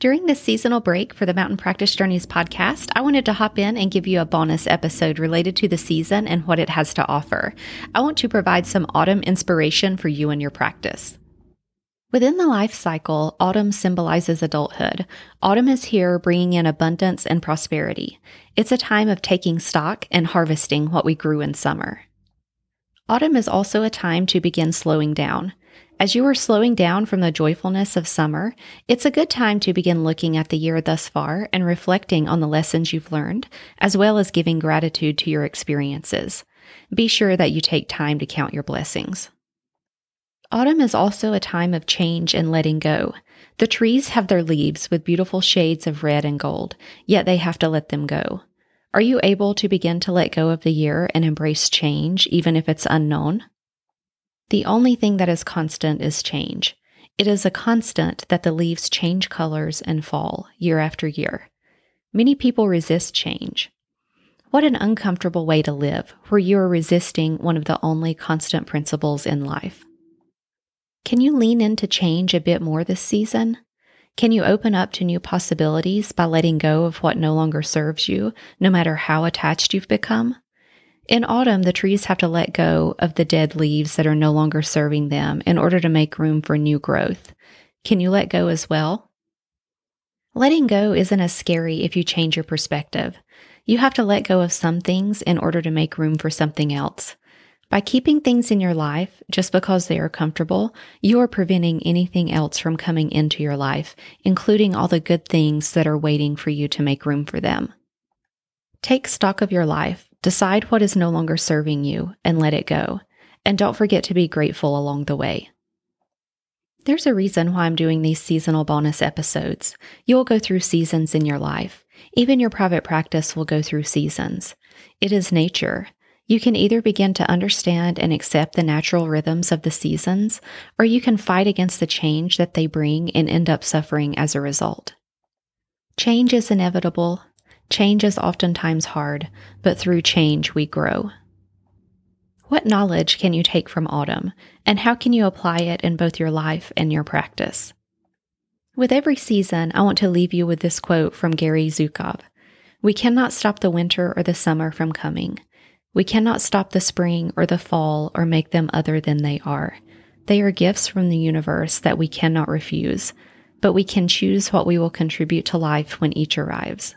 During this seasonal break for the Mountain Practice Journeys podcast, I wanted to hop in and give you a bonus episode related to the season and what it has to offer. I want to provide some autumn inspiration for you and your practice. Within the life cycle, autumn symbolizes adulthood. Autumn is here bringing in abundance and prosperity. It's a time of taking stock and harvesting what we grew in summer. Autumn is also a time to begin slowing down. As you are slowing down from the joyfulness of summer, it's a good time to begin looking at the year thus far and reflecting on the lessons you've learned, as well as giving gratitude to your experiences. Be sure that you take time to count your blessings. Autumn is also a time of change and letting go. The trees have their leaves with beautiful shades of red and gold, yet they have to let them go. Are you able to begin to let go of the year and embrace change, even if it's unknown? The only thing that is constant is change. It is a constant that the leaves change colors and fall year after year. Many people resist change. What an uncomfortable way to live, where you are resisting one of the only constant principles in life. Can you lean into change a bit more this season? Can you open up to new possibilities by letting go of what no longer serves you, no matter how attached you've become? In autumn, the trees have to let go of the dead leaves that are no longer serving them in order to make room for new growth. Can you let go as well? Letting go isn't as scary if you change your perspective. You have to let go of some things in order to make room for something else. By keeping things in your life just because they are comfortable, you are preventing anything else from coming into your life, including all the good things that are waiting for you to make room for them. Take stock of your life Decide what is no longer serving you and let it go. And don't forget to be grateful along the way. There's a reason why I'm doing these seasonal bonus episodes. You'll go through seasons in your life. Even your private practice will go through seasons. It is nature. You can either begin to understand and accept the natural rhythms of the seasons, or you can fight against the change that they bring and end up suffering as a result. Change is inevitable, Change is oftentimes hard, but through change we grow. What knowledge can you take from autumn, and how can you apply it in both your life and your practice? With every season, I want to leave you with this quote from Gary Zukav We cannot stop the winter or the summer from coming. We cannot stop the spring or the fall or make them other than they are. They are gifts from the universe that we cannot refuse, but we can choose what we will contribute to life when each arrives.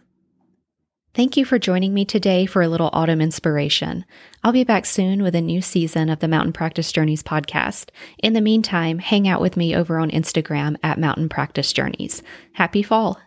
Thank you for joining me today for a little autumn inspiration. I'll be back soon with a new season of the Mountain Practice Journeys podcast. In the meantime, hang out with me over on Instagram at Mountain Practice Journeys. Happy fall!